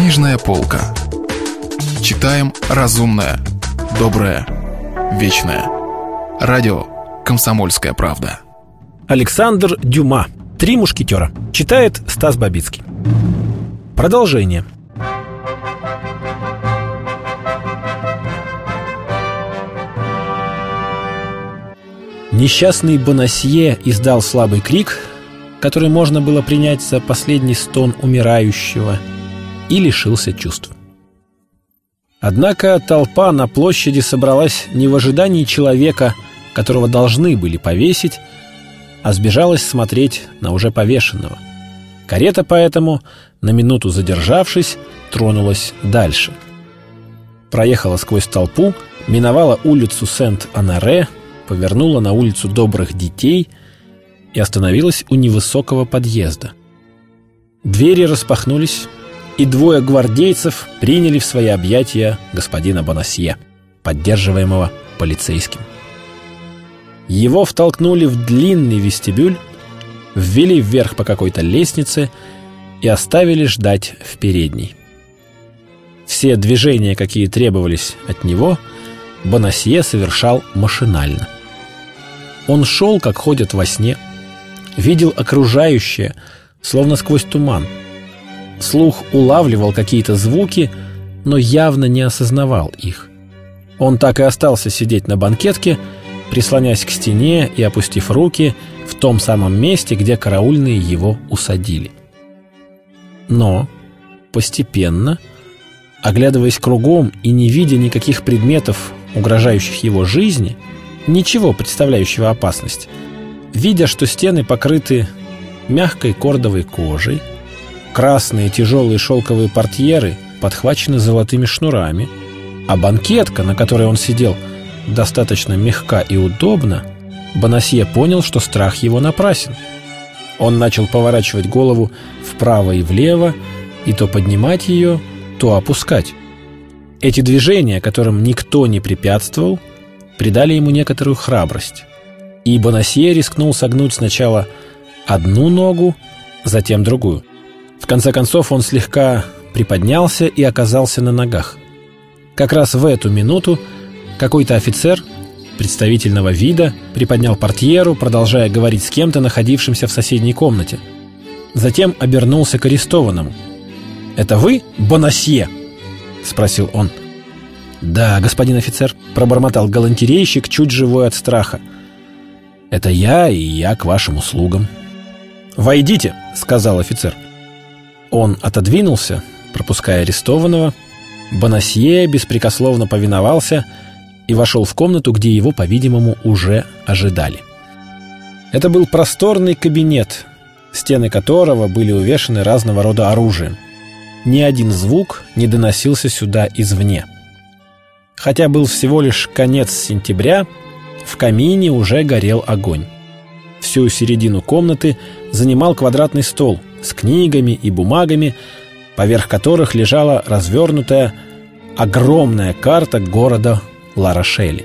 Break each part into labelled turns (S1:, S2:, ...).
S1: Книжная полка. Читаем разумное, доброе, вечное. Радио «Комсомольская правда».
S2: Александр Дюма. «Три мушкетера». Читает Стас Бабицкий. Продолжение. Несчастный Бонасье издал слабый крик, который можно было принять за последний стон умирающего, и лишился чувств. Однако толпа на площади собралась не в ожидании человека, которого должны были повесить, а сбежалась смотреть на уже повешенного. Карета поэтому, на минуту задержавшись, тронулась дальше. Проехала сквозь толпу, миновала улицу Сент-Анаре, повернула на улицу Добрых Детей и остановилась у невысокого подъезда. Двери распахнулись, и двое гвардейцев приняли в свои объятия господина Бонасье, поддерживаемого полицейским. Его втолкнули в длинный вестибюль, ввели вверх по какой-то лестнице и оставили ждать в передней. Все движения, какие требовались от него, Бонасье совершал машинально. Он шел, как ходят во сне, видел окружающее, словно сквозь туман – Слух улавливал какие-то звуки, но явно не осознавал их. Он так и остался сидеть на банкетке, прислонясь к стене и опустив руки в том самом месте, где караульные его усадили. Но постепенно, оглядываясь кругом и не видя никаких предметов, угрожающих его жизни, ничего представляющего опасность, видя, что стены покрыты мягкой кордовой кожей, Красные тяжелые шелковые портьеры подхвачены золотыми шнурами, а банкетка, на которой он сидел, достаточно мягка и удобна, Бонасье понял, что страх его напрасен. Он начал поворачивать голову вправо и влево, и то поднимать ее, то опускать. Эти движения, которым никто не препятствовал, придали ему некоторую храбрость. И Бонасье рискнул согнуть сначала одну ногу, затем другую. Конце концов он слегка приподнялся и оказался на ногах. Как раз в эту минуту какой-то офицер представительного вида приподнял портьеру, продолжая говорить с кем-то, находившимся в соседней комнате. Затем обернулся к арестованному. «Это вы, Бонасье?» — спросил он. «Да, господин офицер», — пробормотал галантерейщик, чуть живой от страха. «Это я, и я к вашим услугам». «Войдите», — сказал офицер. Он отодвинулся, пропуская арестованного. Бонасье беспрекословно повиновался и вошел в комнату, где его, по-видимому, уже ожидали. Это был просторный кабинет, стены которого были увешаны разного рода оружием. Ни один звук не доносился сюда извне. Хотя был всего лишь конец сентября, в камине уже горел огонь. Всю середину комнаты занимал квадратный стол – с книгами и бумагами, поверх которых лежала развернутая огромная карта города Ларошели.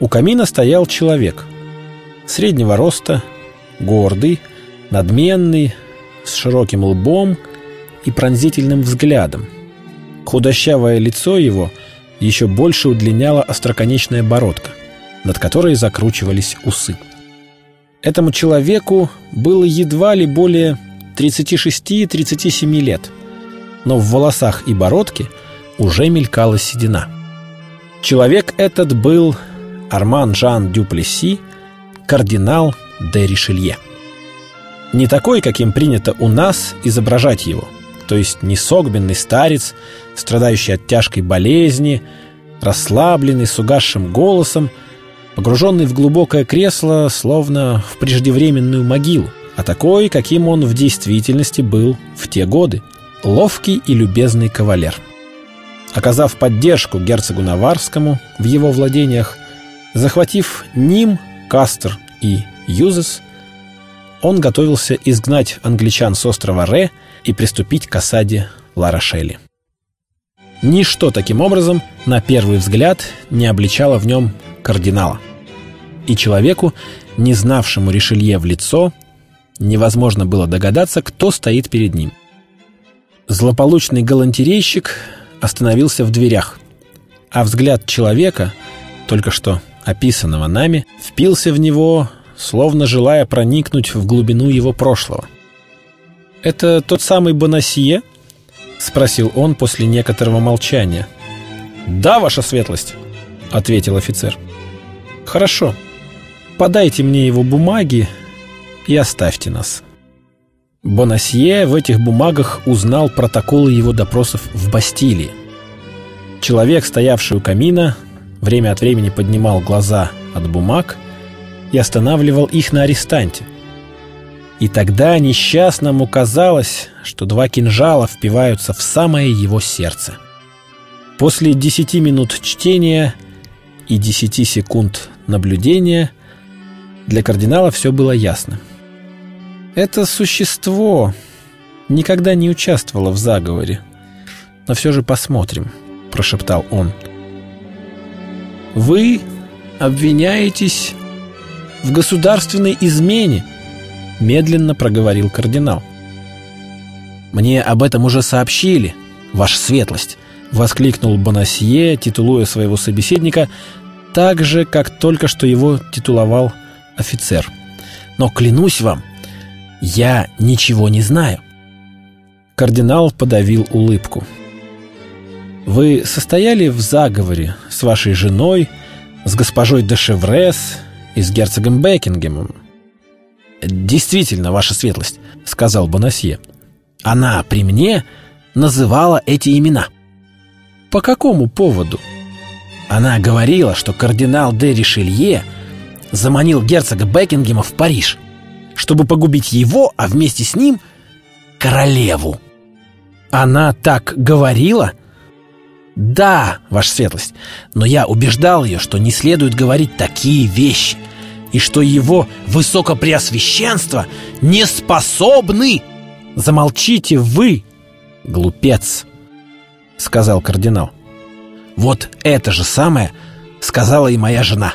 S2: У камина стоял человек среднего роста, гордый, надменный, с широким лбом и пронзительным взглядом. Худощавое лицо его еще больше удлиняла остроконечная бородка, над которой закручивались усы. Этому человеку было едва ли более 36-37 лет, но в волосах и бородке уже мелькала седина. Человек этот был Арман Жан Дюплеси, кардинал де Ришелье. Не такой, каким принято у нас изображать его, то есть не согбенный старец, страдающий от тяжкой болезни, расслабленный, с угасшим голосом – погруженный в глубокое кресло, словно в преждевременную могилу, а такой, каким он в действительности был в те годы. Ловкий и любезный кавалер. Оказав поддержку герцогу Наварскому в его владениях, захватив Ним, Кастер и Юзес, он готовился изгнать англичан с острова Ре и приступить к осаде Ларошели. Ничто таким образом, на первый взгляд, не обличало в нем кардинала и человеку, не знавшему Ришелье в лицо, невозможно было догадаться, кто стоит перед ним. Злополучный галантерейщик остановился в дверях, а взгляд человека, только что описанного нами, впился в него, словно желая проникнуть в глубину его прошлого. «Это тот самый Бонасье?» — спросил он после некоторого молчания. «Да, ваша светлость», — ответил офицер. «Хорошо. Подайте мне его бумаги и оставьте нас». Бонасье в этих бумагах узнал протоколы его допросов в Бастилии. Человек, стоявший у камина, время от времени поднимал глаза от бумаг и останавливал их на арестанте. И тогда несчастному казалось, что два кинжала впиваются в самое его сердце. После десяти минут чтения и десяти секунд наблюдения для кардинала все было ясно. Это существо никогда не участвовало в заговоре. Но все же посмотрим, прошептал он. Вы обвиняетесь в государственной измене, медленно проговорил кардинал. Мне об этом уже сообщили, ваша светлость, воскликнул Бонасье, титулуя своего собеседника так же, как только что его титуловал офицер. Но клянусь вам, я ничего не знаю. Кардинал подавил улыбку. Вы состояли в заговоре с вашей женой, с госпожой де Шеврес и с герцогом Бекингемом? Действительно, ваша светлость, сказал Бонасье. Она при мне называла эти имена. По какому поводу? Она говорила, что кардинал де Ришелье заманил герцога Бекингема в Париж – чтобы погубить его, а вместе с ним королеву. Она так говорила? Да, ваша светлость, но я убеждал ее, что не следует говорить такие вещи, и что его высокопреосвященство не способны. Замолчите вы, глупец, сказал кардинал. Вот это же самое сказала и моя жена,